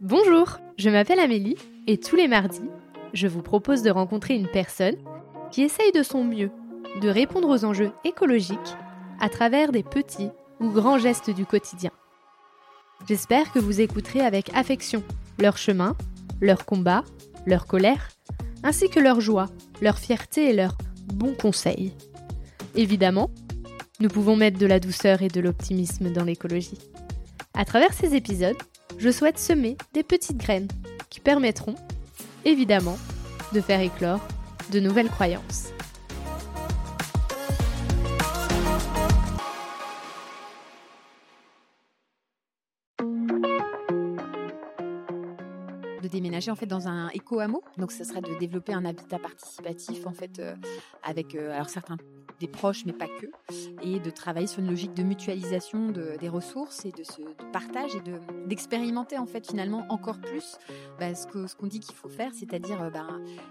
Bonjour, je m'appelle Amélie et tous les mardis, je vous propose de rencontrer une personne qui essaye de son mieux de répondre aux enjeux écologiques à travers des petits ou grands gestes du quotidien. J'espère que vous écouterez avec affection leur chemin, leur combat, leur colère, ainsi que leur joie, leur fierté et leurs bons conseils. Évidemment, nous pouvons mettre de la douceur et de l'optimisme dans l'écologie. À travers ces épisodes, je souhaite semer des petites graines qui permettront, évidemment, de faire éclore de nouvelles croyances. déménager en fait dans un éco-hameau. Donc, ce serait de développer un habitat participatif en fait euh, avec euh, alors certains des proches, mais pas que, et de travailler sur une logique de mutualisation des ressources et de, ce, partage et d'expérimenter en fait finalement encore plus bah, ce qu'on dit qu'il faut faire, c'est-à-dire euh, bah,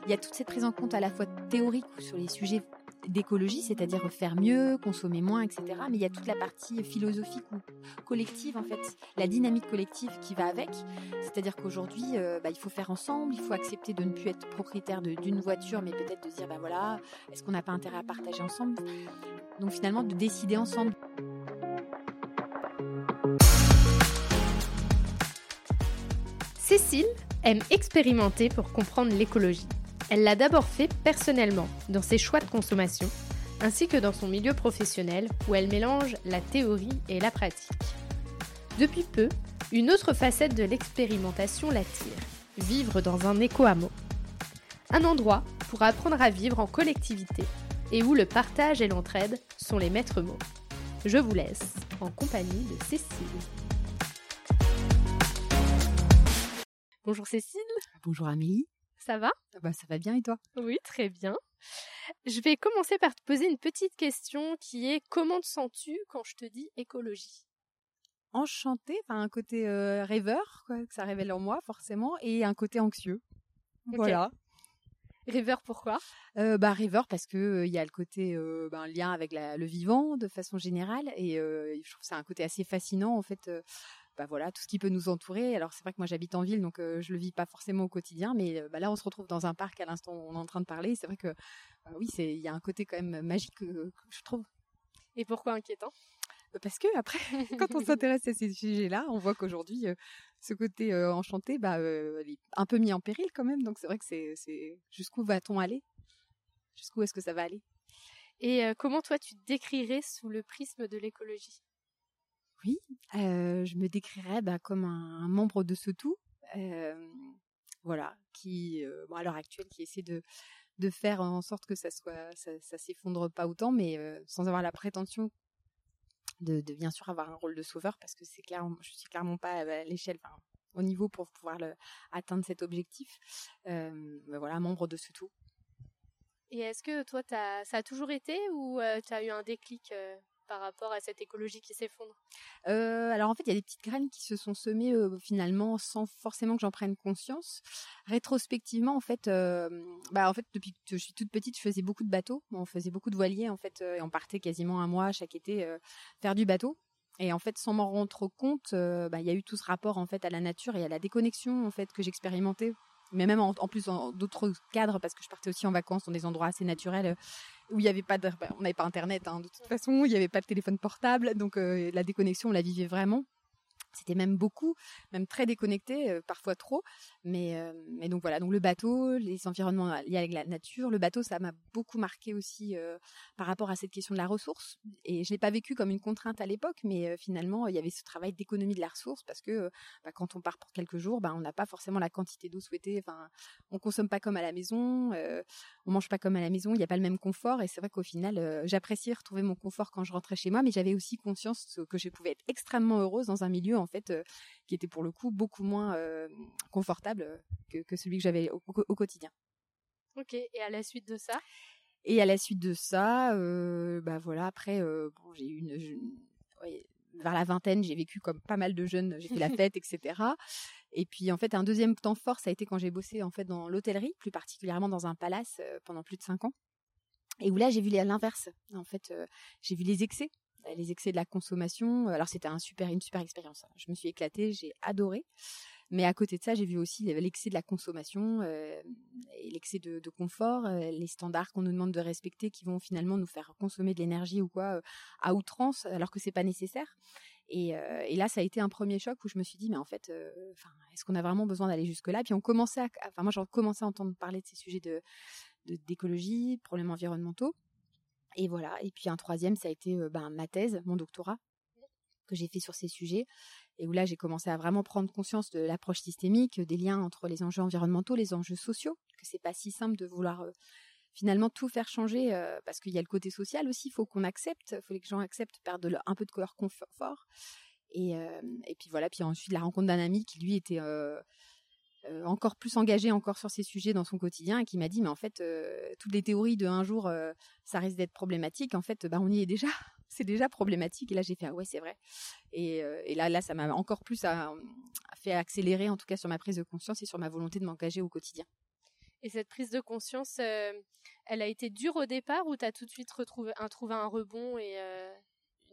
il y a toute cette prise en compte à la fois théorique sur les sujets d'écologie, c'est-à-dire faire mieux, consommer moins, etc. Mais il y a toute la partie philosophique ou collective, en fait, la dynamique collective qui va avec. C'est-à-dire qu'aujourd'hui, euh, bah, il faut faire ensemble, il faut accepter de ne plus être propriétaire d'une voiture, mais peut-être de dire, ben voilà, est-ce qu'on n'a pas intérêt à partager ensemble? Donc finalement, de décider ensemble. Cécile aime expérimenter pour comprendre l'écologie. Elle l'a d'abord fait personnellement, dans ses choix de consommation, ainsi que dans son milieu professionnel, où elle mélange la théorie et la pratique. Depuis peu, une autre facette de l'expérimentation l'attire, vivre dans un éco-hameau. Un endroit pour apprendre à vivre en collectivité et où le partage et l'entraide sont les maîtres mots. Je vous laisse en compagnie de Cécile. Bonjour Cécile. Bonjour Amélie. Ça va? Ah bah, Ça va bien et toi? Oui, très bien. Je vais commencer par te poser une petite question qui est comment te sens-tu quand je te dis écologie? Enchantée, enfin un côté euh, rêveur, quoi, que ça révèle en moi forcément, et un côté anxieux. Voilà. Rêveur pourquoi? Euh, bah, Rêveur parce que euh, il y a le côté euh, bah, lien avec le vivant de façon générale et je trouve que c'est un côté assez fascinant en fait bah voilà tout ce qui peut nous entourer. Alors c'est vrai que moi j'habite en ville donc je le vis pas forcément au quotidien, mais bah, là on se retrouve dans un parc à l'instant où on est en train de parler. C'est vrai que bah oui c'est il y a un côté quand même magique que, je trouve. Et pourquoi inquiétant? Parce que après, quand on s'intéresse à ces sujets-là, on voit qu'aujourd'hui, ce côté enchanté, bah, est un peu mis en péril quand même. Donc c'est vrai que c'est, jusqu'où va-t-on aller? Jusqu'où est-ce que ça va aller? Et comment toi tu te décrirais sous le prisme de l'écologie? Oui, je me décrirais bah, comme un, membre de ce tout, voilà, qui, à l'heure actuelle, qui essaie de, faire en sorte que ça soit, s'effondre pas autant, mais sans avoir la prétention de, bien sûr avoir un rôle de sauveur, parce que c'est clair, je suis clairement pas à l'échelle, au niveau pour pouvoir atteindre cet objectif. mais voilà, membre de ce tout. Et est-ce que toi, ça a toujours été ou tu as eu un déclic par rapport à cette écologie qui s'effondre? Euh, Alors en fait, il y a des petites graines qui se sont semées euh, finalement sans forcément que j'en prenne conscience. Rétrospectivement, en fait, euh, bah en fait depuis que je suis toute petite, je faisais beaucoup de bateaux. On faisait beaucoup de voiliers en fait, et on partait quasiment un mois chaque été faire du bateau. Et en fait, sans m'en rendre compte, bah, il y a eu tout ce rapport en fait à la nature et à la déconnexion en fait que j'expérimentais mais même en, plus dans d'autres cadres parce que je partais aussi en vacances dans des endroits assez naturels où il n'y avait pas de, bah, on n'avait pas internet hein, de toute façon, il n'y avait pas de téléphone portable, donc euh, la déconnexion on la vivait vraiment. C'était même beaucoup, même très déconnecté, euh, parfois trop. Mais, euh, mais donc voilà, donc le bateau, les environnements liés avec la nature, le bateau, ça m'a beaucoup marqué aussi par rapport à cette question de la ressource. Et je l'ai pas vécu comme une contrainte à l'époque, mais finalement il y avait ce travail d'économie de la ressource parce que bah, quand on part pour quelques jours, bah, on n'a pas forcément la quantité d'eau souhaitée. Enfin, on consomme pas comme à la maison, on mange pas comme à la maison, il n'y a pas le même confort. Et c'est vrai qu'au final, j'appréciais retrouver mon confort quand je rentrais chez moi, mais j'avais aussi conscience que je pouvais être extrêmement heureuse dans un milieu en fait, qui était pour le coup beaucoup moins confortable que, celui que j'avais au, quotidien. Ok. Et à la suite de ça? Et à la suite de ça, bah voilà. Après, bon, j'ai eu une, vers la vingtaine, j'ai vécu comme pas mal de jeunes, j'ai fait la fête, etc. Et puis en fait, un deuxième temps fort, ça a été quand j'ai bossé en fait dans l'hôtellerie, plus particulièrement dans un palace pendant plus de cinq ans. et où là j'ai vu l'inverse. En fait, j'ai vu les excès, les excès de la consommation. Alors c'était un super, une super expérience. Hein. Je me suis éclatée, j'ai adoré. Mais à côté de ça, j'ai vu aussi l'excès de la consommation, euh, l'excès de, confort, euh, les standards qu'on nous demande de respecter qui vont finalement nous faire consommer de l'énergie ou quoi euh, à outrance alors que c'est pas nécessaire. Et, là, ça a été un premier choc où je me suis dit, mais en fait, est-ce qu'on a vraiment besoin d'aller jusque là Puis on commençait, à, enfin moi, j'ai commencé à entendre parler de ces sujets de d'écologie, problèmes environnementaux. Et voilà. Et puis un troisième, ça a été ben, ma thèse, mon doctorat que j'ai fait sur ces sujets et où là j'ai commencé à vraiment prendre conscience de l'approche systémique, des liens entre les enjeux environnementaux, les enjeux sociaux, que c'est pas si simple de vouloir finalement tout faire changer parce qu'il y a le côté social aussi, il faut qu'on accepte, il faut que les gens acceptent de perdre un peu de leur confort. Et, et puis voilà, puis ensuite la rencontre d'un ami qui lui était encore plus engagé encore sur ces sujets dans son quotidien et qui m'a dit mais en fait toutes les théories de un jour ça risque d'être problématique en fait bah on y est déjà c'est déjà problématique. Et là, j'ai fait, ah ouais, c'est vrai. Et, euh, là, là, ça m'a encore plus fait accélérer, en tout cas, sur ma prise de conscience et sur ma volonté de m'engager au quotidien. Et cette prise de conscience, euh, elle a été dure au départ ou tu as tout de suite retrouvé un, trouvé un rebond et euh,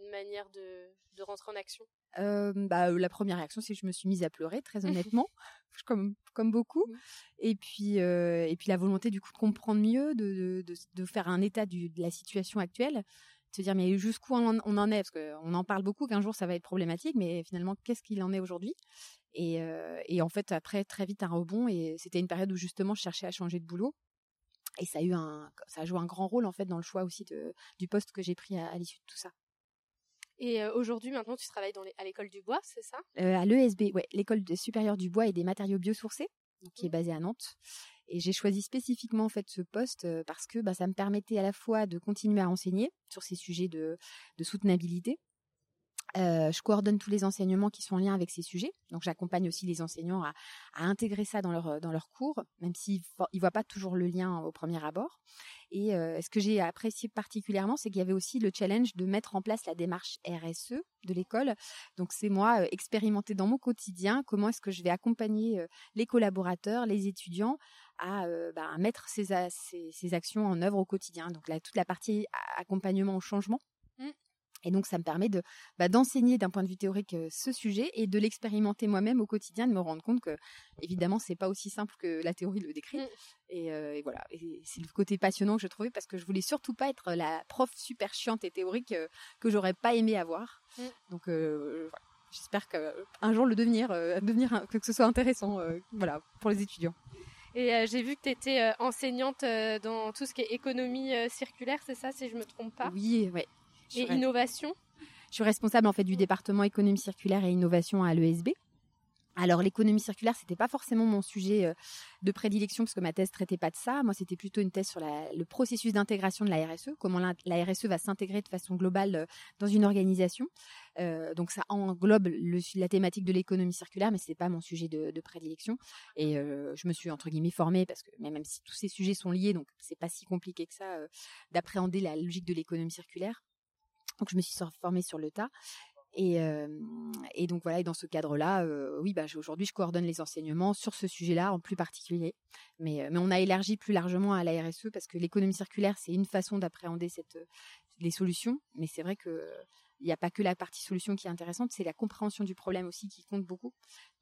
une manière de, de, rentrer en action? Bah, La première réaction, c'est que je me suis mise à pleurer, très honnêtement, comme, comme beaucoup. Mmh. Et, puis, et puis la volonté du coup de comprendre mieux, de, de, de faire un état du, de la situation actuelle se dire mais jusqu'où on, en est? Parce qu'on en parle beaucoup qu'un jour ça va être problématique mais finalement qu'est-ce qu'il en est aujourd'hui? Et, euh, et, en fait après très vite un rebond et c'était une période où justement je cherchais à changer de boulot. Et ça a eu un ça a joué un grand rôle en fait dans le choix aussi de, du poste que j'ai pris à, l'issue de tout ça et euh, aujourd'hui, maintenant, tu travailles dans à l'école du bois, c'est ça? Euh, À l'ESB, ouais, l'école supérieure du bois et des matériaux biosourcés, qui est mmh. basée à Nantes. Et j'ai choisi spécifiquement en fait ce poste euh, parce que bah, ça me permettait à la fois de continuer à enseigner sur ces sujets de, de soutenabilité. Euh, je coordonne tous les enseignements qui sont en lien avec ces sujets. Donc j'accompagne aussi les enseignants à, intégrer ça dans leur dans leurs cours, même s'ils ne voient pas toujours le lien au premier abord. Et euh, ce que j'ai apprécié particulièrement, c'est qu'il y avait aussi le challenge de mettre en place la démarche RSE de l'école. Donc c'est moi euh, expérimenter dans mon quotidien comment est-ce que je vais accompagner euh, les collaborateurs, les étudiants à, bah, mettre ces, ces, ces, actions en œuvre au quotidien. Donc là, toute la partie accompagnement au changement. Et donc, ça me permet de bah, d'enseigner d'un point de vue théorique ce sujet et de l'expérimenter moi-même au quotidien, de me rendre compte que, évidemment, c'est pas aussi simple que la théorie le décrit. Mmh. Et, voilà. Et c'est le côté passionnant que je trouvais parce que je voulais surtout pas être la prof super chiante et théorique que j'aurais pas aimé avoir. Mmh. Donc, voilà. J'espère qu'un jour le devenir, devenir que ce soit intéressant, voilà, pour les étudiants. Et j'ai vu que tu étais enseignante dans tout ce qui est économie circulaire, c'est ça, si je me trompe pas? Oui, ouais. Et innovation? Je suis responsable en fait du département économie circulaire et innovation à l'ESB. Alors l'économie circulaire, c'était pas forcément mon sujet euh, de prédilection parce que ma thèse traitait pas de ça. Moi, c'était plutôt une thèse sur le processus d'intégration de la RSE, comment la, RSE va s'intégrer de façon globale euh, dans une organisation. Euh, donc ça englobe la thématique de l'économie circulaire, mais c'est pas mon sujet de, prédilection. Et je me suis entre guillemets formée parce que même si tous ces sujets sont liés, donc c'est pas si compliqué que ça d'appréhender la logique de l'économie circulaire. Donc je me suis formée sur le tas. Et, donc voilà, et dans ce cadre-là, oui, bah, aujourd'hui, je coordonne les enseignements sur ce sujet-là en plus particulier. Mais, on a élargi plus largement à la RSE parce que l'économie circulaire, c'est une façon d'appréhender les solutions. Mais c'est vrai que il n'y a pas que la partie solution qui est intéressante, c'est la compréhension du problème aussi qui compte beaucoup.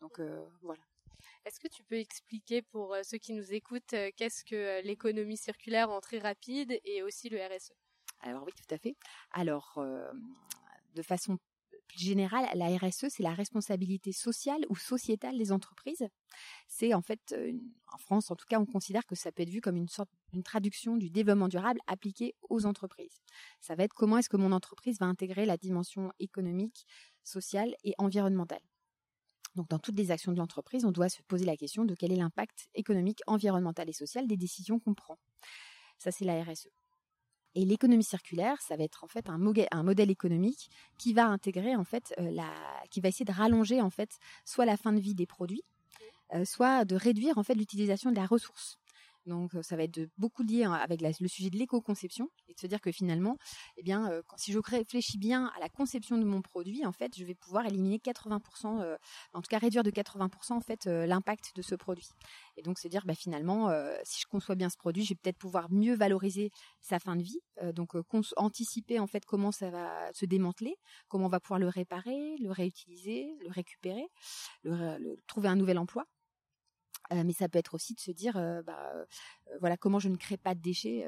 Donc voilà. Est-ce que tu peux expliquer pour ceux qui nous écoutent qu'est-ce que l'économie circulaire en très rapide et aussi le RSE alors oui, tout à fait. Alors, de façon plus générale, la RSE, c'est la responsabilité sociale ou sociétale des entreprises. C'est en fait, en France en tout cas, on considère que ça peut être vu comme une sorte d'une traduction du développement durable appliqué aux entreprises. Ça va être comment est-ce que mon entreprise va intégrer la dimension économique, sociale et environnementale. Donc, dans toutes les actions de l'entreprise, on doit se poser la question de quel est l'impact économique, environnemental et social des décisions qu'on prend. Ça, c'est la RSE. Et l'économie circulaire, ça va être en fait un, modèle économique qui va intégrer en fait euh, la, qui va essayer de rallonger en fait soit la fin de vie des produits, euh, soit de réduire en fait l'utilisation de la ressource. Donc ça va être beaucoup lié hein, avec le sujet de l'éco-conception et de se dire que finalement, eh bien, si je réfléchis bien à la conception de mon produit, en fait, je vais pouvoir éliminer 80%, en tout cas réduire de 80% en fait l'impact de ce produit. Et donc se dire, bah, finalement, si je conçois bien ce produit, je vais peut-être pouvoir mieux valoriser sa fin de vie, donc anticiper en fait comment ça va se démanteler, comment on va pouvoir le réparer, le réutiliser, le récupérer, le, trouver un nouvel emploi. Euh, mais ça peut être aussi de se dire, euh, bah, euh, voilà, comment je ne crée pas de déchets.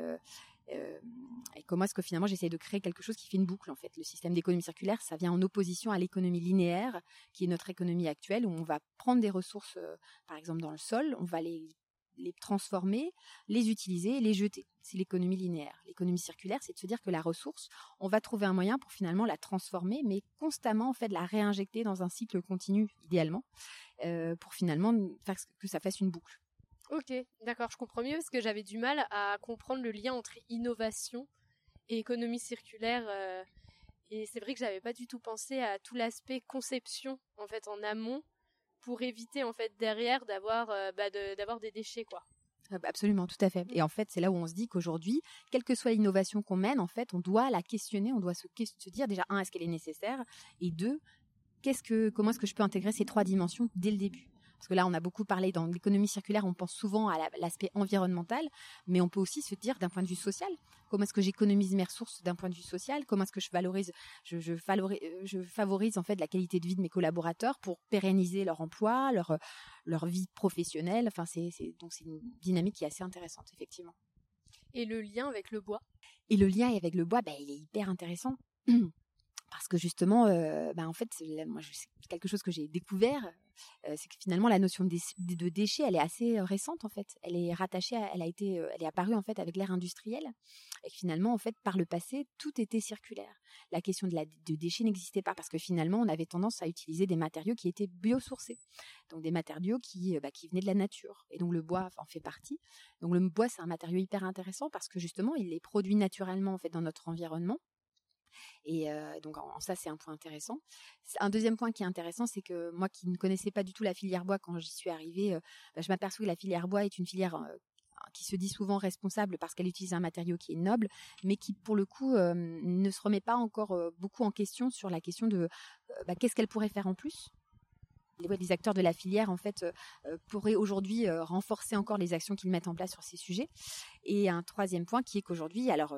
et comment est-ce que finalement j'essaie de créer quelque chose qui fait une boucle en fait. Le système d'économie circulaire, ça vient en opposition à l'économie linéaire, qui est notre économie actuelle, où on va prendre des ressources, par exemple dans le sol, on va les les transformer, les utiliser les jeter. C'est l'économie linéaire. L'économie circulaire, c'est de se dire que la ressource, on va trouver un moyen pour finalement la transformer, mais constamment en fait la réinjecter dans un cycle continu, idéalement, euh, pour finalement faire que ça fasse une boucle. Ok, d'accord, je comprends mieux parce que j'avais du mal à comprendre le lien entre innovation et économie circulaire. Euh, et c'est vrai que j'avais pas du tout pensé à tout l'aspect conception en fait en amont pour éviter en fait derrière d'avoir euh, bah, d'avoir des déchets quoi. Ah bah, absolument, tout à fait. Et en fait, c'est là où on se dit qu'aujourd'hui, quelle que soit l'innovation qu'on mène, en fait, on doit la questionner, on doit se, se dire déjà un, est-ce qu'elle est nécessaire, et deux, qu'est-ce que, comment est-ce que je peux intégrer ces trois dimensions dès le début? Parce que là, on a beaucoup parlé dans l'économie circulaire, on pense souvent à l'aspect environnemental, mais on peut aussi se dire d'un point de vue social, comment est-ce que j'économise mes ressources d'un point de vue social, comment est-ce que je valorise, je, je, favorise en fait la qualité de vie de mes collaborateurs pour pérenniser leur emploi, leur, leur vie professionnelle? Enfin, c'est, donc c'est une dynamique qui est assez intéressante, effectivement. Et le lien avec le bois? Et le lien avec le bois, bah, il est hyper intéressant. parce que justement, euh, bah, en fait, moi, quelque chose que j'ai découvert euh, c'est que finalement la notion de, déchet, elle est assez euh, récente en fait. Elle est rattachée, elle a été, elle est apparue en fait avec l'ère industrielle. Et finalement, en fait, par le passé, tout était circulaire. La question de déchets n'existait pas parce que finalement, on avait tendance à utiliser des matériaux qui étaient biosourcés, donc des matériaux qui, bah, qui venaient de la nature. Et donc le bois en fait partie. Donc le bois, c'est un matériau hyper intéressant parce que justement, il est produit naturellement en fait dans notre environnement. Et euh, donc ça, c'est un point intéressant. Un deuxième point qui est intéressant, c'est que moi qui ne connaissais pas du tout la filière bois quand j'y suis arrivée, euh, bah, je m'aperçois que la filière bois est une filière euh, qui se dit souvent responsable parce qu'elle utilise un matériau qui est noble, mais qui pour le coup ne se remet pas encore beaucoup en question sur la question de bah, qu'est-ce qu'elle pourrait faire en plus? Les, acteurs de la filière en fait pourraient aujourd'hui renforcer encore les actions qu'ils mettent en place sur ces sujets. Et un troisième point qui est qu'aujourd'hui, alors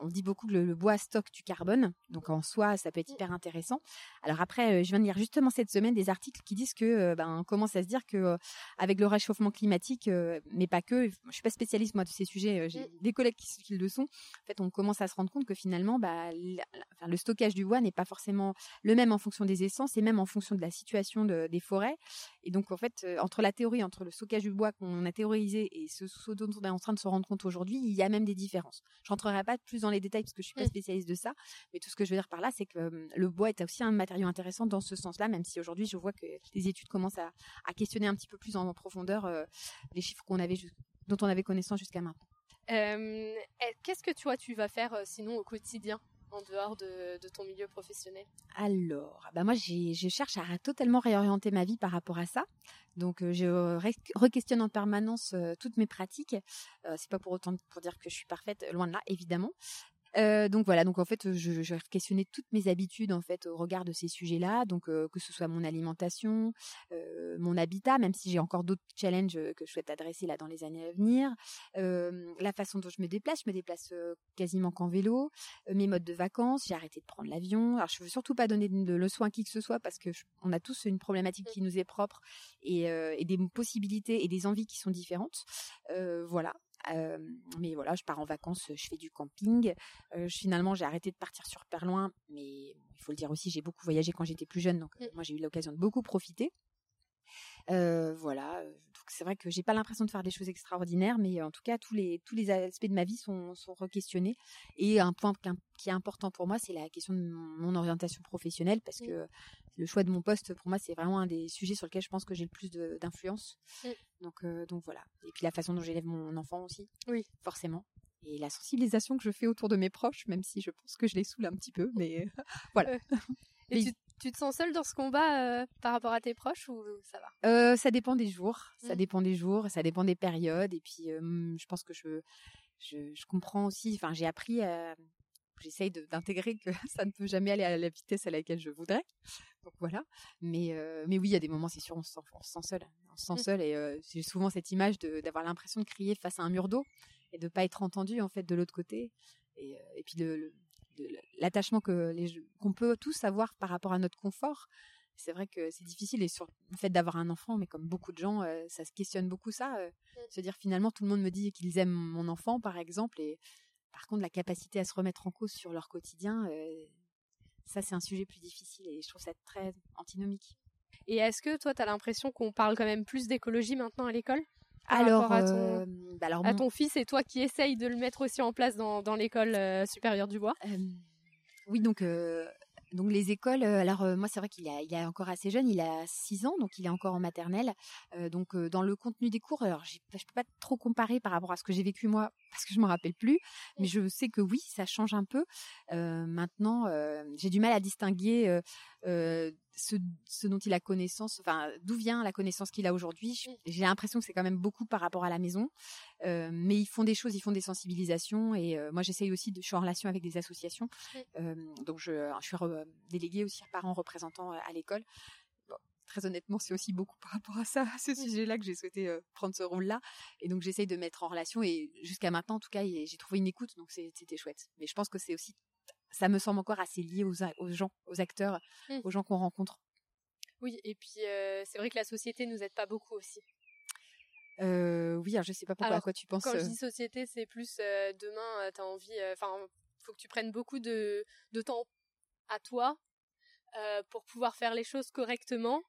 on dit beaucoup que le, bois stocke du carbone, donc en soi, ça peut être hyper intéressant. Alors après, euh, je viens de lire justement cette semaine des articles qui disent que euh, ben, on commence à se dire que euh, avec le réchauffement climatique, mais pas que, je suis pas spécialiste moi de ces sujets, j'ai mm. des collègues qui, le sont. En fait, on commence à se rendre compte que finalement, bah, le stockage du bois n'est pas forcément le même en fonction des essences et même en fonction de la situation des forêts. Et donc en fait, entre la théorie, entre le stockage du bois qu'on a théorisé et ce, ce, dont on est en train de se rendre compte aujourd'hui, il y a même des différences. Je rentrerai pas plus dans les détails parce que je suis pas mmh. spécialiste de ça, mais tout ce que je veux dire par là, c'est que le bois est aussi un matériau intéressant dans ce sens-là, même si aujourd'hui je vois que les études commencent à, questionner un petit peu plus en, profondeur les chiffres qu'on avait dont on avait connaissance jusqu'à maintenant. Qu'est-ce que toi tu vas faire sinon au quotidien en dehors de, ton milieu professionnel? Alors, bah moi, je cherche à totalement réorienter ma vie par rapport à ça. Donc, je re-questionne en permanence toutes mes pratiques. C'est pas pour autant pour dire que je suis parfaite, loin de là, évidemment. Euh, donc voilà, donc en fait, je, je questionner toutes mes habitudes en fait au regard de ces sujets-là, donc euh, que ce soit mon alimentation, euh, mon habitat, même si j'ai encore d'autres challenges que je souhaite adresser là dans les années à venir, la façon dont je me déplace, je me déplace quasiment qu'en vélo, mes modes de vacances, j'ai arrêté de prendre l'avion. Alors je veux surtout pas donner de, leçons à qui que ce soit parce que on a tous une problématique qui nous est propre et, et des possibilités et des envies qui sont différentes. voilà, mais voilà, je pars en vacances, je fais du camping. finalement, j'ai arrêté de partir sur loin, mais il faut le dire aussi, j'ai beaucoup voyagé quand j'étais plus jeune, donc mmh. moi j'ai eu l'occasion de beaucoup profiter. Voilà, c'est vrai que j'ai pas l'impression de faire des choses extraordinaires, mais en tout cas tous les tous les aspects de ma vie sont sont re-questionnés. Et un point qui est important pour moi, c'est la question de mon, orientation professionnelle, parce que le choix de mon poste pour moi c'est vraiment un des sujets sur lesquels je pense que j'ai le plus d'influence. Donc donc voilà. Et puis la façon dont j'élève mon enfant aussi. Oui. Forcément et la sensibilisation que je fais autour de mes proches, même si je pense que je les saoule un petit peu, mais voilà. Et Tu te sens seule dans ce combat euh, par rapport à tes proches ou ça va? Euh, Ça dépend des jours, ça Mm. dépend des jours, ça dépend des périodes. Et puis, euh, je pense que je, je, je comprends aussi. Enfin, j'ai appris, à- j'essaye d'intégrer que ça ne peut jamais aller à la vitesse à laquelle je voudrais. Donc voilà. Mais, euh, mais oui, il y a des moments, c'est sûr, on se sent, on se sent seul. On se sent Mm. seul. Et euh, j'ai souvent cette image de- d'avoir l'impression de crier face à un mur d'eau et de pas être entendu en fait de l'autre côté. Et, euh, et puis le- le- de l'attachement que les qu'on peut tous avoir par rapport à notre confort. C'est vrai que c'est difficile et sur le fait d'avoir un enfant mais comme beaucoup de gens euh, ça se questionne beaucoup ça euh, Mm. se dire finalement tout le monde me dit qu'ils aiment mon enfant par exemple et par contre la capacité à se remettre en cause sur leur quotidien euh, ça c'est un sujet plus difficile et je trouve ça très antinomique. Et est-ce que toi, tu as l'impression qu'on parle quand même plus d'écologie maintenant à l'école? Par alors rapport à ton- euh, bah alors À ton fils et toi qui essaye de le mettre aussi en place dans, dans l'école euh, supérieure du bois? Oui, donc, euh, donc les écoles, alors euh, moi c'est vrai qu'il est encore assez jeune, il a 6 ans, donc il est encore en maternelle. Euh, donc euh, dans le contenu des cours, alors je peux pas trop comparer par rapport à ce que j'ai vécu moi, parce que je me rappelle plus, mais je sais que oui, ça change un peu. Maintenant, j'ai du mal à distinguer ce, ce dont il a connaissance, enfin d'où vient la connaissance qu'il a aujourd'hui. Je- J'ai l'impression que c'est quand même beaucoup par rapport à la maison. Euh, mais ils font des choses, ils font des sensibilisations et euh, moi j'essaye aussi de, je suis en relation avec des associations, Euh, donc je, je suis déléguée aussi parent représentant à l'école. Bon, très honnêtement, c'est aussi beaucoup par rapport à ça, à ce sujet-là que j'ai souhaité prendre ce rôle-là et donc j'essaye de mettre en relation et jusqu'à maintenant en tout cas j'ai trouvé une écoute donc c'était chouette. Mais je pense que c'est aussi ça me semble encore assez lié aux, gens, aux acteurs, Mm. aux gens qu'on rencontre. Oui, et puis euh, c'est vrai que la société nous aide pas beaucoup aussi. Euh, oui, alors je sais pas pourquoi Alors, à quoi tu penses. Quand je euh, dis société, c'est plus euh, demain, tu as envie. Enfin, faut que tu prennes beaucoup de, de temps à toi pour pouvoir faire les choses correctement.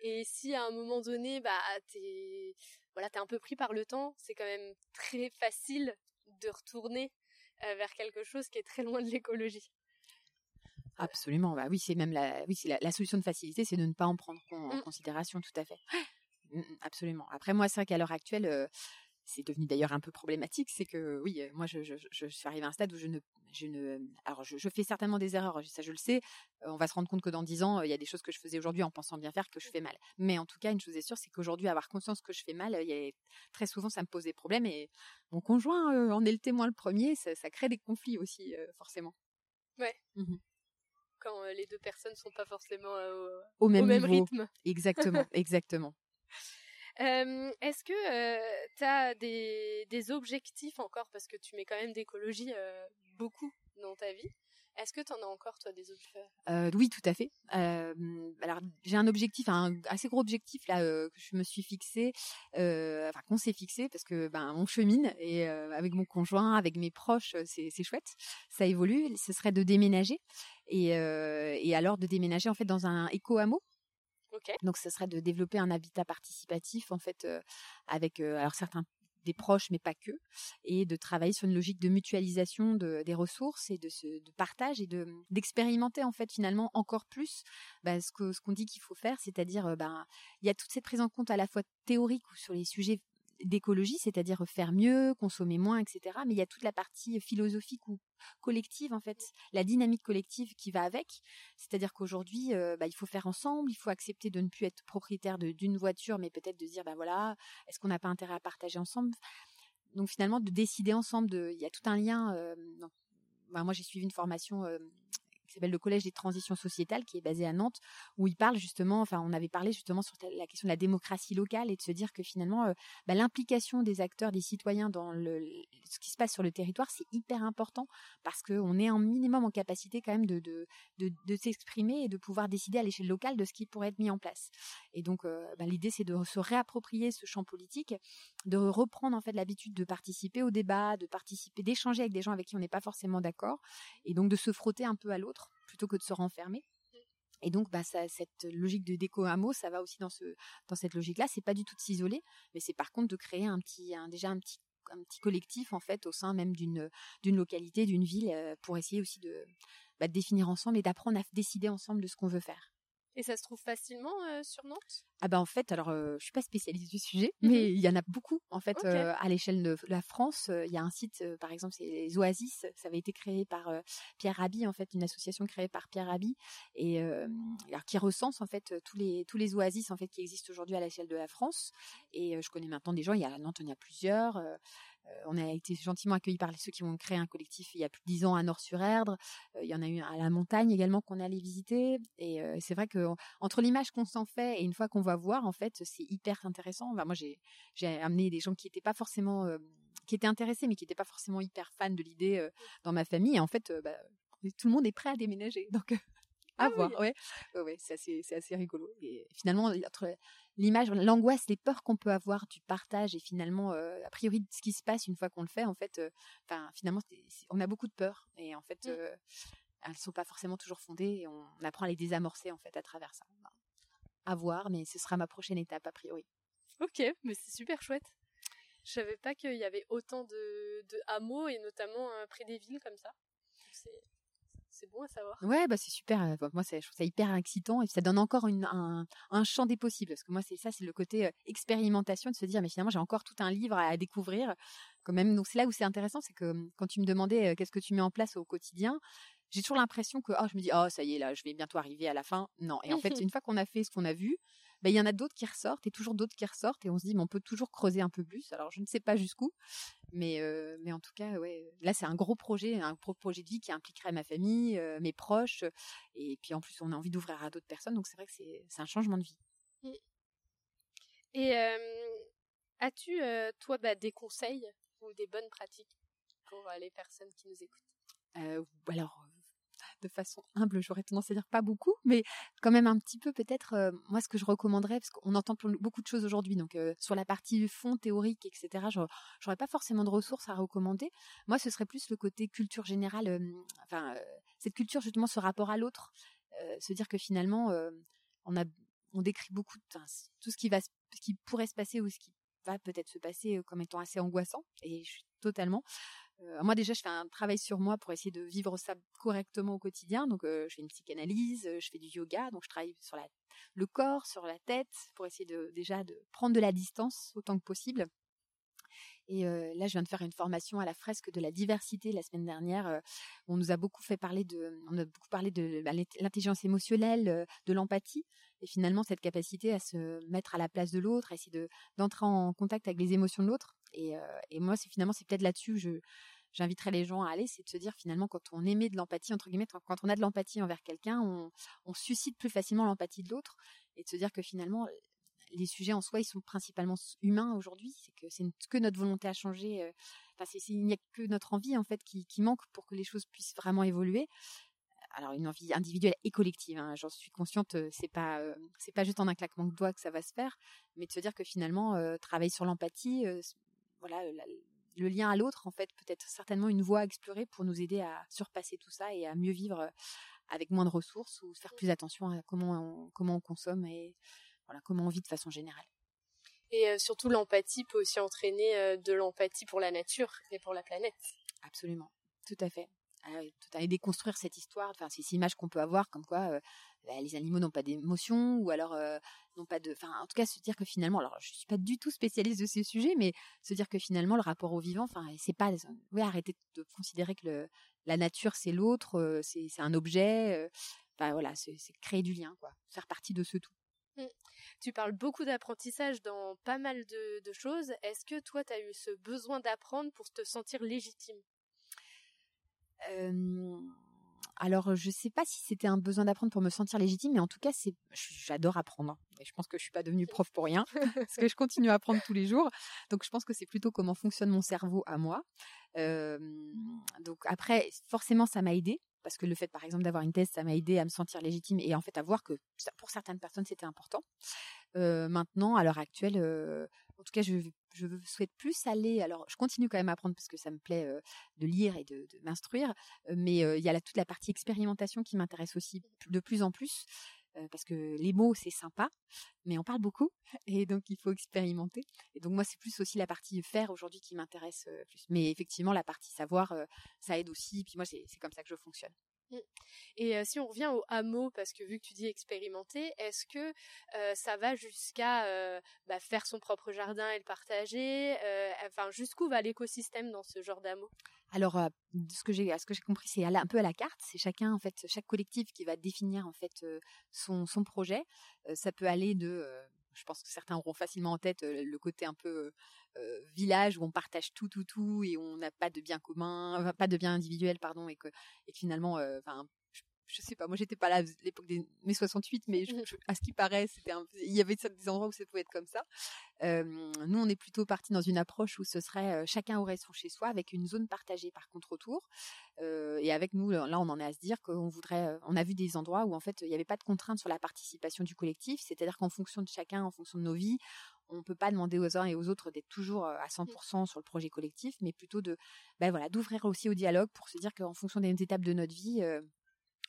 Et si à un moment donné, bah, t'es voilà, es un peu pris par le temps, c'est quand même très facile de retourner vers quelque chose qui est très loin de l'écologie. Absolument, bah oui, c'est même la, oui, c'est la, la solution de facilité, c'est de ne pas en prendre con- en Mm. considération, tout à fait. Mm, mm, absolument. Après, moi, c'est vrai qu'à l'heure actuelle, euh, c'est devenu d'ailleurs un peu problématique, c'est que oui, euh, moi, je, je, je suis arrivée à un stade où je ne, je ne, alors je, je fais certainement des erreurs, ça je le sais. Euh, on va se rendre compte que dans dix ans, euh, il y a des choses que je faisais aujourd'hui en pensant bien faire que je fais mal. Mais en tout cas, une chose est sûre, c'est qu'aujourd'hui, avoir conscience que je fais mal, il y a, très souvent, ça me pose des problèmes et mon conjoint euh, en est le témoin le premier, ça, ça crée des conflits aussi, euh, forcément. Quand euh, les deux personnes sont pas forcément Au au même, rythme. Exactement, exactement. Euh, Est-ce que tu as des, objectifs encore? Parce que tu mets quand même d'écologie euh, beaucoup dans ta vie. Est-ce que tu en as encore, toi, des objectifs? Euh, oui, tout à fait. Euh, alors, j'ai un objectif, un assez gros objectif là euh, que je me suis fixé, euh, enfin qu'on s'est fixé parce que ben on chemine et euh, avec mon conjoint, avec mes proches, euh, c'est chouette. Ça évolue. Ce serait de déménager et euh, et alors de déménager en fait dans un éco hameau. Donc, ce serait de développer un habitat participatif en fait euh, avec euh, alors certains des proches, mais pas que, et de travailler sur une logique de mutualisation de, des ressources et de, ce, partage et de d'expérimenter en fait finalement encore plus bah, ce qu'on dit qu'il faut faire, c'est-à-dire euh, ben il y a toute cette prise en compte à la fois théorique ou sur les sujets d'écologie, c'est-à-dire faire mieux, consommer moins, etc. Mais il y a toute la partie philosophique ou collective en fait, la dynamique collective qui va avec. C'est-à-dire qu'aujourd'hui, euh, bah, il faut faire ensemble, il faut accepter de ne plus être propriétaire d'une voiture, mais peut-être de dire, bah voilà, est-ce qu'on n'a pas intérêt à partager ensemble? Donc finalement, de décider ensemble, il y a tout un lien. euh. Bah, moi, j'ai suivi une formation euh, s'appelle le Collège des transitions sociétales, qui est basé à Nantes, où il parle justement, enfin, on avait parlé justement sur la question de la démocratie locale et de se dire que finalement, euh, bah, l'implication des acteurs, des citoyens dans le, ce qui se passe sur le territoire, c'est hyper important parce qu'on est un minimum en capacité quand même de, de, de, de s'exprimer et de pouvoir décider à l'échelle locale de ce qui pourrait être mis en place. Et donc, euh, bah, l'idée, c'est de se réapproprier ce champ politique, de reprendre en fait l'habitude de participer au débat, de participer, d'échanger avec des gens avec qui on n'est pas forcément d'accord, et donc de se frotter un peu à l'autre plutôt que de se renfermer. Et donc, bah, cette logique de déco hameau, ça va aussi dans ce, dans cette logique-là. C'est pas du tout de s'isoler, mais c'est par contre de créer un petit, un, déjà un petit, un petit collectif en fait au sein même d'une, d'une localité, d'une ville, euh, pour essayer aussi de, bah, de définir ensemble et d'apprendre à décider ensemble de ce qu'on veut faire. Et ça se trouve facilement sur Nantes? Ah ben en fait, alors je suis pas spécialiste du sujet, mmh mais il y en a beaucoup en fait à l'échelle de la France. Il y a un site, par exemple, c'est les Oasis. Ça avait été créé par Pierre Rabhi, en fait, une association créée par Pierre Rabhi et alors, qui recense en fait tous les tous les oasis en fait qui existent aujourd'hui à l'échelle de la France. Et je connais maintenant des gens. Il y a à Nantes, il y a plusieurs. Euh, on a été gentiment accueillis par ceux qui ont créé un collectif il y a plus de dix ans à Nord-sur-Erdre. Euh, il y en a eu à la montagne également qu'on est allé visiter. Et euh, c'est vrai que entre l'image qu'on s'en fait et une fois qu'on va voir, en fait, c'est hyper intéressant. moi, j'ai amené des gens qui n'étaient pas forcément qui étaient intéressés, mais qui n'étaient pas forcément hyper fans de l'idée dans ma famille. Et en fait, bah, tout le monde est prêt à déménager. Donc, à ah voir. Ouais, ouais, c'est assez, c'est assez rigolo. Et finalement, entre l'image, l'angoisse, les peurs qu'on peut avoir du partage et finalement, euh, a priori, de ce qui se passe une fois qu'on le fait, en fait, euh, enfin, finalement, on a beaucoup de peurs et en fait, mmh. euh, elles sont pas forcément toujours fondées et on, apprend à les désamorcer en fait à travers ça. À voir, mais ce sera ma prochaine étape a priori. Ok, mais c'est super chouette. Je savais pas qu'il y avait autant de, de hameaux et notamment près des villes comme ça. C'est bon à savoir. Ouais, bah c'est super. Euh, moi, je trouve ça hyper excitant et ça donne encore un, champ des possibles. Parce que moi, c'est ça, c'est le côté euh, expérimentation de se dire, mais finalement, j'ai encore tout un livre à, découvrir. Quand même, donc c'est là où c'est intéressant, c'est que hum, quand tu me demandais euh, qu'est-ce que tu mets en place au quotidien, j'ai toujours l'impression que oh, je me dis, oh, ça y est, là, je vais bientôt arriver à la fin. Non. Et en fait, une fois qu'on a fait ce qu'on a vu, bah, il y en a d'autres qui ressortent et toujours d'autres qui ressortent et on se dit mais on peut toujours creuser un peu plus. Alors je ne sais pas jusqu'où, mais euh, mais en tout cas ouais, là c'est un gros projet, un gros projet de vie qui impliquerait ma famille, euh, mes proches et puis en plus on a envie d'ouvrir à d'autres personnes donc c'est vrai que c'est c'est un changement de vie. Et as-tu toi bah, des conseils ou des bonnes pratiques pour les personnes qui nous écoutent? Alors de façon humble, j'aurais tendance à dire pas beaucoup, mais quand même un petit peu peut-être, euh, moi ce que je recommanderais, parce qu'on entend beaucoup de choses aujourd'hui, donc euh, sur la partie fond théorique, etc., j'aurais pas forcément de ressources à recommander. Moi, ce serait plus le côté culture générale, euh, enfin, cette culture justement, ce rapport à l'autre, se dire que finalement, on a, on décrit beaucoup tout ce qui va, ce qui pourrait se passer ou ce qui va peut-être se passer comme étant assez angoissant, et je suis totalement. Euh, moi déjà, je fais un travail sur moi pour essayer de vivre ça correctement au quotidien. Donc, euh, je fais une psychanalyse, euh, je fais du yoga, donc je travaille sur le corps, sur la tête, pour essayer déjà de prendre de la distance autant que possible. Et là, je viens de faire une formation à la fresque de la diversité la semaine dernière. on nous a beaucoup fait parler de, on a beaucoup parlé de bah, l'intelligence émotionnelle, de l'empathie, et finalement cette capacité à se mettre à la place de l'autre, à essayer de d'entrer en contact avec les émotions de l'autre. Et, et moi, c'est finalement c'est peut-être là-dessus que je j'inviterais les gens à aller, c'est de se dire finalement quand on émet de l'empathie, entre guillemets, quand on a de l'empathie envers quelqu'un, on, suscite plus facilement l'empathie de l'autre et de se dire que finalement les sujets en soi, ils sont principalement humains aujourd'hui. C'est que c'est que notre volonté à changer. Euh, enfin, il n'y a que notre envie en fait qui, manque pour que les choses puissent vraiment évoluer. Alors une envie individuelle et collective. Hein, j'en suis consciente. Euh, c'est pas euh, c'est pas juste en un claquement de doigts que ça va se faire, mais de se dire que finalement travailler sur l'empathie, voilà, le lien à l'autre, en fait, peut être certainement une voie à explorer pour nous aider à surpasser tout ça et à mieux vivre avec moins de ressources ou faire plus attention à comment on, comment on consomme et voilà, comment on vit de façon générale. Et surtout, l'empathie peut aussi entraîner de l'empathie pour la nature et pour la planète. Absolument, tout à fait. À déconstruire cette histoire, enfin ces images qu'on peut avoir, comme quoi bah, les animaux n'ont pas d'émotion ou alors n'ont pas de, enfin en tout cas se dire que finalement, alors je suis pas du tout spécialiste de ces sujets, mais se dire que finalement le rapport au vivant, enfin c'est pas, oui arrêter de considérer que le, la nature c'est l'autre, c'est un objet, enfin voilà, c'est créer du lien quoi, faire partie de ce tout. Mmh. Tu parles beaucoup d'apprentissage dans pas mal de, de choses. Est-ce que toi, tu as eu ce besoin d'apprendre pour te sentir légitime? Alors, je ne sais pas si c'était un besoin d'apprendre pour me sentir légitime, mais en tout cas, c'est, j'adore apprendre. Et je pense que je suis pas devenue prof pour rien, parce que je continue à apprendre tous les jours. Donc, je pense que c'est plutôt comment fonctionne mon cerveau à moi. donc après, forcément, ça m'a aidé parce que le fait, par exemple, d'avoir une thèse, ça m'a aidé à me sentir légitime et en fait à voir que pour certaines personnes, c'était important. maintenant, à l'heure actuelle, en tout cas, je, je, souhaite plus aller. Alors, je continue quand même à apprendre parce que ça me plaît de lire et de, m'instruire, mais il y a toute la partie expérimentation qui m'intéresse aussi de plus en plus. parce que les mots c'est sympa, mais on parle beaucoup et donc il faut expérimenter. Et donc moi c'est plus aussi la partie faire aujourd'hui qui m'intéresse plus. Mais effectivement la partie savoir ça aide aussi. Puis moi c'est comme ça que je fonctionne. Mmh. Et si on revient au hameau, parce que vu que tu dis expérimenter, est-ce que ça va jusqu'à bah, faire son propre jardin et le partager Enfin, jusqu'où va l'écosystème dans ce genre d'hameau? Alors, ce que j'ai, ce que j'ai compris, c'est un peu à la carte. C'est chacun, en fait, chaque collectif qui va définir en fait son, son projet. ça peut aller de, je pense que certains auront facilement en tête le côté un peu village où on partage tout, tout, tout et on n'a pas de bien commun, pas de bien individuel, pardon, et que, finalement, je sais pas, moi j'étais pas là à l'époque des mai 68, mais mmh. à ce qui paraît, c'était il y avait des endroits où ça pouvait être comme ça. nous, on est plutôt parti dans une approche où ce serait chacun aurait son chez soi avec une zone partagée par contre autour. et avec nous, là, on en est à se dire qu'on voudrait, on a vu des endroits où en fait il n'y avait pas de contrainte sur la participation du collectif, c'est-à-dire qu'en fonction de chacun, en fonction de nos vies, on ne peut pas demander aux uns et aux autres d'être toujours à 100% mmh. sur le projet collectif, mais plutôt de, ben voilà, d'ouvrir aussi au dialogue pour se dire qu'en fonction des étapes de notre vie,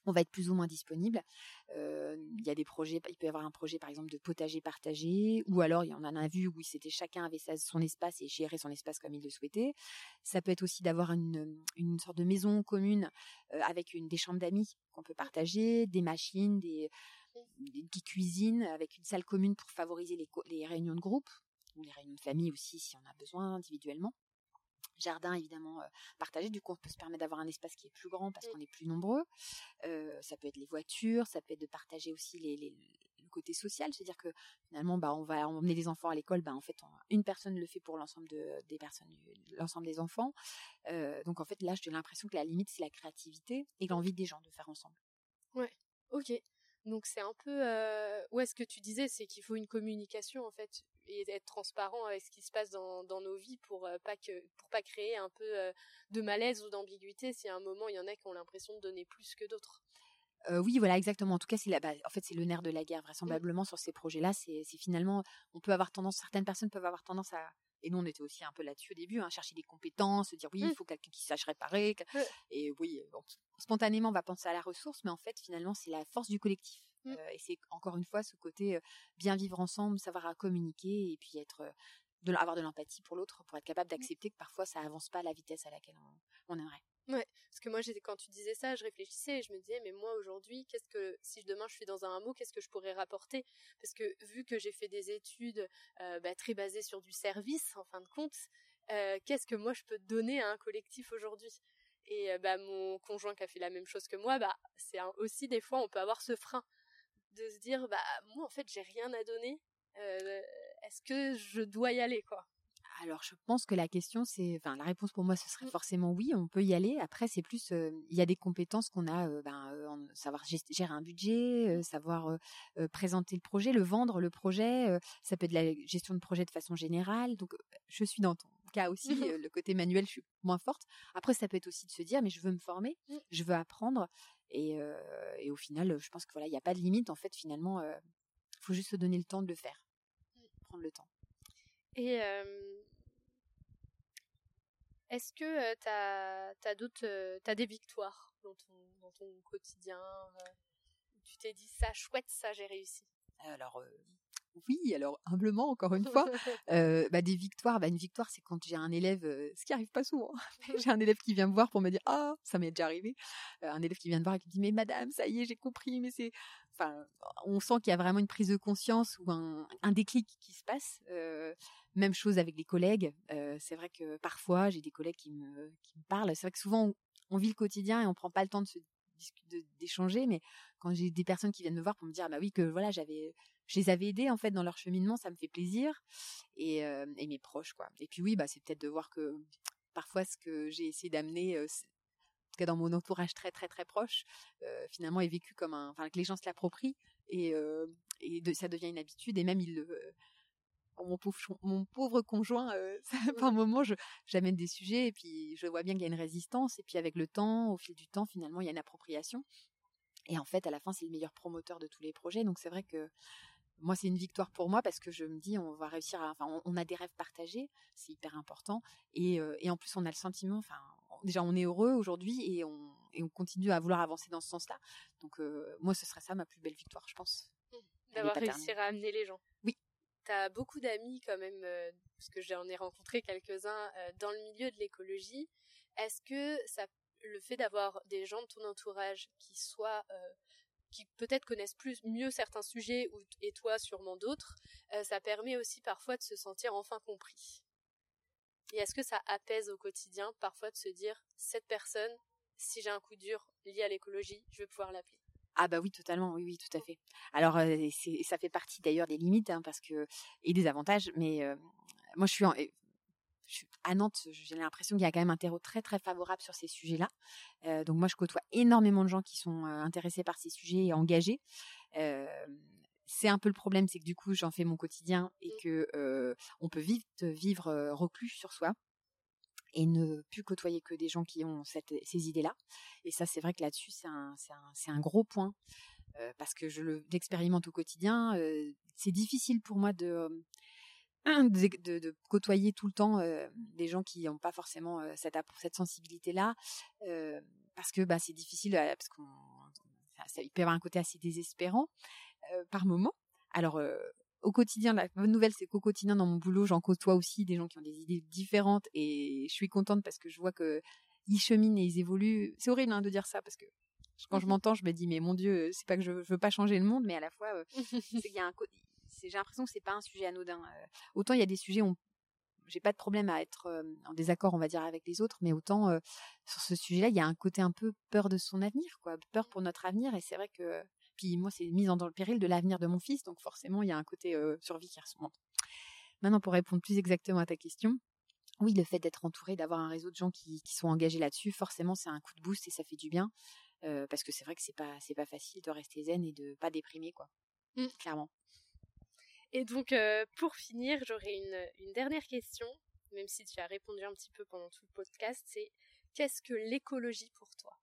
on va être plus ou moins disponible. il y a des projets, il peut y avoir un projet par exemple de potager partagé, ou alors il y en a vu où c'était chacun avait son espace et gérait son espace comme il le souhaitait. Ça peut être aussi d'avoir une, sorte de maison commune avec une, des chambres d'amis qu'on peut partager, des machines, des, qui cuisinent avec une salle commune pour favoriser les, les réunions de groupe ou les réunions de famille aussi si on a besoin individuellement jardin évidemment euh, partagé. Du coup, on peut se permettre d'avoir un espace qui est plus grand parce mmh. qu'on est plus nombreux. Euh, ça peut être les voitures, ça peut être de partager aussi les, le côté social, c'est-à-dire que finalement, bah, on va emmener les enfants à l'école. Bah, en fait, une personne le fait pour l'ensemble de, des personnes, l'ensemble des enfants. Euh, donc en fait, là, j'ai l'impression que la limite, c'est la créativité et l'envie des gens de faire ensemble. Ouais. Ok. Donc c'est un peu euh, ouais ce que tu disais, c'est qu'il faut une communication en fait et être transparent avec ce qui se passe dans, dans nos vies pour euh, pas que pour pas créer un peu euh, de malaise ou d'ambiguïté si à un moment il y en a qui ont l'impression de donner plus que d'autres. Euh, oui, voilà, exactement. En tout cas, c'est la, en fait, c'est le nerf de la guerre, mmh. vraisemblablement, sur ces projets-là. C'est, finalement, on peut avoir tendance, certaines personnes peuvent avoir tendance à, et nous, on était aussi un peu là-dessus au début, hein, chercher des compétences, se dire oui, il mmh. faut quelqu'un qui sache réparer. Et oui, spontanément, on va penser à la ressource, mais en fait, finalement, c'est la force du collectif. Mmh. Euh, et c'est encore une fois ce côté bien vivre ensemble, savoir à communiquer et puis être, de, avoir de l'empathie pour l'autre, pour être capable d'accepter que parfois ça avance pas à la vitesse à laquelle on aimerait. Ouais, parce que moi, quand tu disais ça, je réfléchissais et je me disais, mais moi aujourd'hui, qu'est-ce que si demain je suis dans un hameau, qu'est-ce que je pourrais rapporter? Parce que vu que j'ai fait des études euh, bah, très basées sur du service, en fin de compte, euh, qu'est-ce que moi je peux donner à un collectif aujourd'hui? Et euh, bah mon conjoint qui a fait la même chose que moi, bah c'est aussi des fois on peut avoir ce frein de se dire, bah moi en fait j'ai rien à donner. Est-ce que je dois y aller quoi? Alors, je pense que la question, c'est, enfin, la réponse pour moi, ce serait mmh. forcément oui, on peut y aller. Après, c'est plus, il y a des compétences qu'on a, ben, savoir gérer un budget, savoir présenter le projet, le vendre, le projet. ça peut être de la gestion de projet de façon générale. Donc, je suis dans ton cas aussi, le côté manuel, je suis moins forte. Après, ça peut être aussi de se dire, mais je veux me former, mmh. je veux apprendre. Et, et, au final, je pense que voilà, il n'y a pas de limite. En fait, finalement, il faut juste se donner le temps de le faire, mmh. prendre le temps. Et est-ce que tu as, d'autres, t'as des victoires dans ton, quotidien Tu t'es dit ça chouette, ça j'ai réussi? Alors oui, alors humblement encore une fois, bah, des victoires. Bah, une victoire, c'est quand j'ai un élève, ce qui arrive pas souvent. j'ai un élève qui vient me voir pour me dire ah ça m'est déjà arrivé. un élève qui vient me voir et qui me dit mais madame ça y est j'ai compris mais c'est enfin on sent qu'il y a vraiment une prise de conscience ou un, un déclic qui se passe. Même chose avec les collègues. c'est vrai que parfois j'ai des collègues qui me, parlent. C'est vrai que souvent on, vit le quotidien et on prend pas le temps de se d'échanger. Mais quand j'ai des personnes qui viennent me voir pour me dire bah oui que voilà j'avais je les avais aidés en fait dans leur cheminement ça me fait plaisir. Et, et mes proches quoi. Et puis oui bah c'est peut-être de voir que parfois ce que j'ai essayé d'amener en tout cas dans mon entourage très très très proche finalement est vécu comme un enfin que les gens se l'approprient. Et, et ça devient une habitude. Et même ils le mon pauvre, mon pauvre conjoint, euh, par moment, j'amène des sujets et puis je vois bien qu'il y a une résistance. Et puis avec le temps, au fil du temps, finalement, il y a une appropriation. Et en fait, à la fin, c'est le meilleur promoteur de tous les projets. Donc c'est vrai que moi, c'est une victoire pour moi parce que je me dis, on va réussir à, enfin, on, a des rêves partagés, c'est hyper important. Et, euh, et, en plus, on a le sentiment, enfin, déjà, on est heureux aujourd'hui et on, et on continue à vouloir avancer dans ce sens-là. Donc, euh, moi, ce serait ça ma plus belle victoire, je pense. Mmh. D'avoir réussi à amener les gens. Oui, tu as beaucoup d'amis quand même, euh, parce que j'en ai rencontré quelques-uns euh, dans le milieu de l'écologie. Est-ce que le fait d'avoir des gens de ton entourage qui soient qui peut-être connaissent plus mieux certains sujets et toi sûrement d'autres, ça permet aussi parfois de se sentir enfin compris? Et est-ce que ça apaise au quotidien parfois de se dire cette personne, si j'ai un coup dur lié à l'écologie, je vais pouvoir l'appeler? Ah bah oui, totalement, oui, oui, tout à fait. Alors, ça fait partie d'ailleurs des limites, hein, parce que et des avantages. Mais moi, je suis, à Nantes. J'ai l'impression qu'il y a quand même un terreau très très favorable sur ces sujets-là. donc moi, je côtoie énormément de gens qui sont intéressés par ces sujets et engagés. c'est un peu le problème, c'est que du coup, j'en fais mon quotidien et mmh. que on peut vite vivre reclus sur soi et ne plus côtoyer que des gens qui ont ces idées-là. Et ça, c'est vrai que là-dessus, c'est un, un, gros point. parce que je l'expérimente au quotidien. c'est difficile pour moi de, de, côtoyer tout le temps des gens qui n'ont pas forcément cette, cette sensibilité-là. parce que bah, c'est difficile, parce qu'on, il peut y avoir un côté assez désespérant par moment. Alors, au quotidien, la bonne nouvelle, c'est qu'au quotidien, dans mon boulot, j'en côtoie aussi des gens qui ont des idées différentes et je suis contente parce que je vois que ils cheminent et ils évoluent. C'est horrible hein, de dire ça parce que quand je mmh m'entends, je me dis mais mon Dieu, c'est pas que je, veux pas changer le monde, mais à la fois, euh, c'est y a un j'ai l'impression que c'est pas un sujet anodin. Euh. autant il y a des sujets où j'ai pas de problème à être euh, en désaccord, on va dire, avec les autres, mais autant sur ce sujet-là, il y a un côté un peu peur de son avenir, quoi, peur pour notre avenir, et c'est vrai que puis moi, c'est mise dans le péril de l'avenir de mon fils, donc forcément, il y a un côté survie qui remonte. Maintenant, pour répondre plus exactement à ta question, oui, le fait d'être entouré, d'avoir un réseau de gens qui, sont engagés là-dessus, forcément, c'est un coup de boost et ça fait du bien, parce que c'est vrai que c'est pas c'est pas facile de rester zen et de pas déprimer, quoi. Mmh. Clairement. Et donc, pour finir, j'aurais une, une dernière question, même si tu as répondu un petit peu pendant tout le podcast, c'est qu'est-ce que l'écologie pour toi?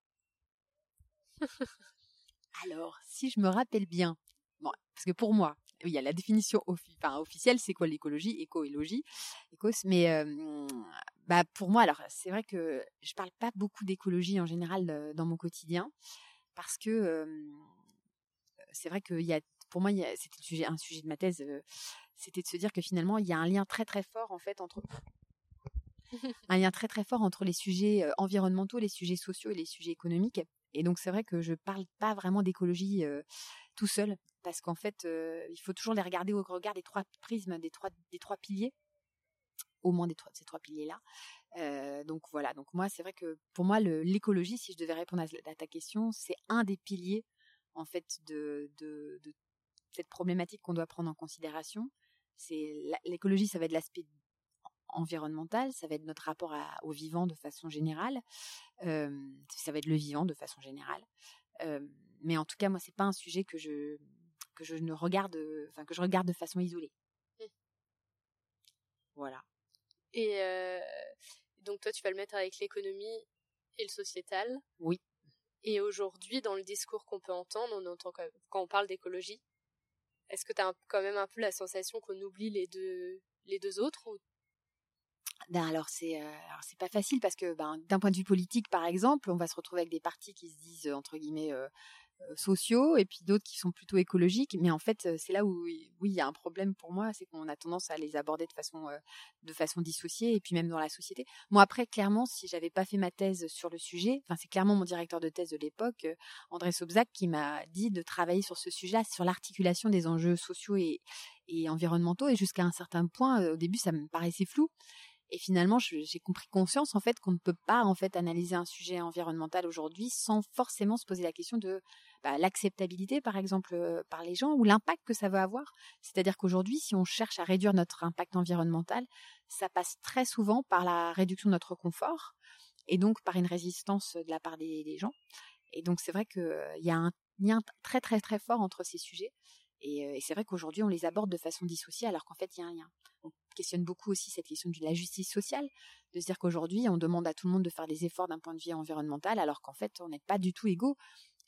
Alors, si je me rappelle bien, bon, parce que pour moi, il y a la définition officielle, c'est quoi l'écologie, éco-élogie, écos, mais bah pour moi, alors c'est vrai que je parle pas beaucoup d'écologie en général dans mon quotidien, parce que c'est vrai qu'il y a, pour moi, c'était un sujet de ma thèse, c'était de se dire que finalement, il y a un lien très très fort en fait entre un lien très très fort entre les sujets environnementaux, les sujets sociaux et les sujets économiques. Et donc c'est vrai que je parle pas vraiment d'écologie tout seul, parce qu'en fait, il faut toujours les regarder au regard des trois prismes, des trois, des trois piliers, au moins des trois, ces trois piliers-là. donc voilà, donc moi c'est vrai que pour moi l'écologie, si je devais répondre à, ta question, c'est un des piliers en fait de, de, de cette problématique qu'on doit prendre en considération. C'est l'écologie, ça va être l'aspect environnemental, ça va être notre rapport au vivant de façon générale, ça va être le vivant de façon générale. mais en tout cas, moi, c'est pas un sujet que je que je ne regarde, enfin que je regarde de façon isolée. Mmh. Voilà. Et donc toi, tu vas le mettre avec l'économie et le sociétal. Oui. Et aujourd'hui, dans le discours qu'on peut entendre, on entend quand on parle d'écologie, est-ce que tu as quand même un peu la sensation qu'on oublie les deux, les deux autres ou ben alors c'est euh, pas facile parce que ben, d'un point de vue politique par exemple, on va se retrouver avec des partis qui se disent entre guillemets euh, euh, sociaux et puis d'autres qui sont plutôt écologiques. Mais en fait, c'est là où oui, il y a un problème pour moi, c'est qu'on a tendance à les aborder de façon de façon dissociée et puis même dans la société. Moi après, clairement, si j'avais pas fait ma thèse sur le sujet, enfin c'est clairement mon directeur de thèse de l'époque, André Sobzac, qui m'a dit de travailler sur ce sujet-là, sur l'articulation des enjeux sociaux et environnementaux. Et jusqu'à un certain point, au début, ça me paraissait flou. Et finalement, j'ai compris conscience en fait qu'on ne peut pas en fait analyser un sujet environnemental aujourd'hui sans forcément se poser la question de bah, l'acceptabilité, par exemple, euh, par les gens ou l'impact que ça va avoir. C'est-à-dire qu'aujourd'hui, si on cherche à réduire notre impact environnemental, ça passe très souvent par la réduction de notre confort et donc par une résistance de la part des, gens. Et donc c'est vrai qu'il euh, y a un lien très très très fort entre ces sujets. Et, euh, et c'est vrai qu'aujourd'hui, on les aborde de façon dissociée alors qu'en fait, il y a un lien on questionne beaucoup aussi cette question de la justice sociale, de se dire qu'aujourd'hui, on demande à tout le monde de faire des efforts d'un point de vue environnemental, alors qu'en fait, on n'est pas du tout égaux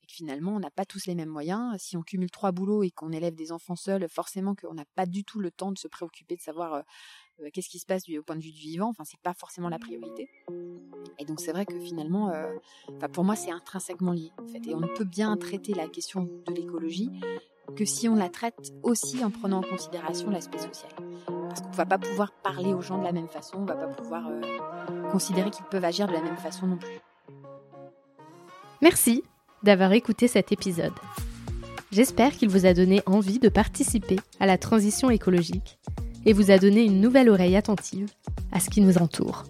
et que finalement, on n'a pas tous les mêmes moyens. Si on cumule trois boulots et qu'on élève des enfants seuls, forcément qu'on n'a pas du tout le temps de se préoccuper de savoir euh, euh, qu'est-ce qui se passe au point de vue du vivant. Enfin, c'est pas forcément la priorité. Et donc, c'est vrai que finalement, pour moi, c'est intrinsèquement lié. Et on ne peut bien traiter la question de l'écologie que si on la traite aussi en prenant en considération l'aspect social parce qu'on ne va pas pouvoir parler aux gens de la même façon, on ne va pas pouvoir euh, considérer qu'ils peuvent agir de la même façon non plus. Merci d'avoir écouté cet épisode. J'espère qu'il vous a donné envie de participer à la transition écologique et vous a donné une nouvelle oreille attentive à ce qui nous entoure.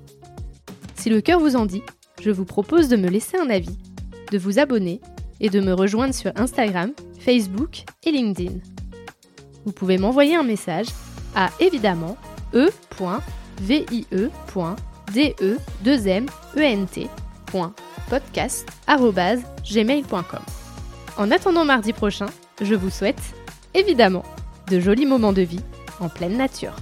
Si le cœur vous en dit, je vous propose de me laisser un avis, de vous abonner et de me rejoindre sur Instagram, Facebook et LinkedIn. Vous pouvez m'envoyer un message à évidemment e.vie.de2ment.podcast.gmail.com. En attendant mardi prochain, je vous souhaite, évidemment, de jolis moments de vie en pleine nature.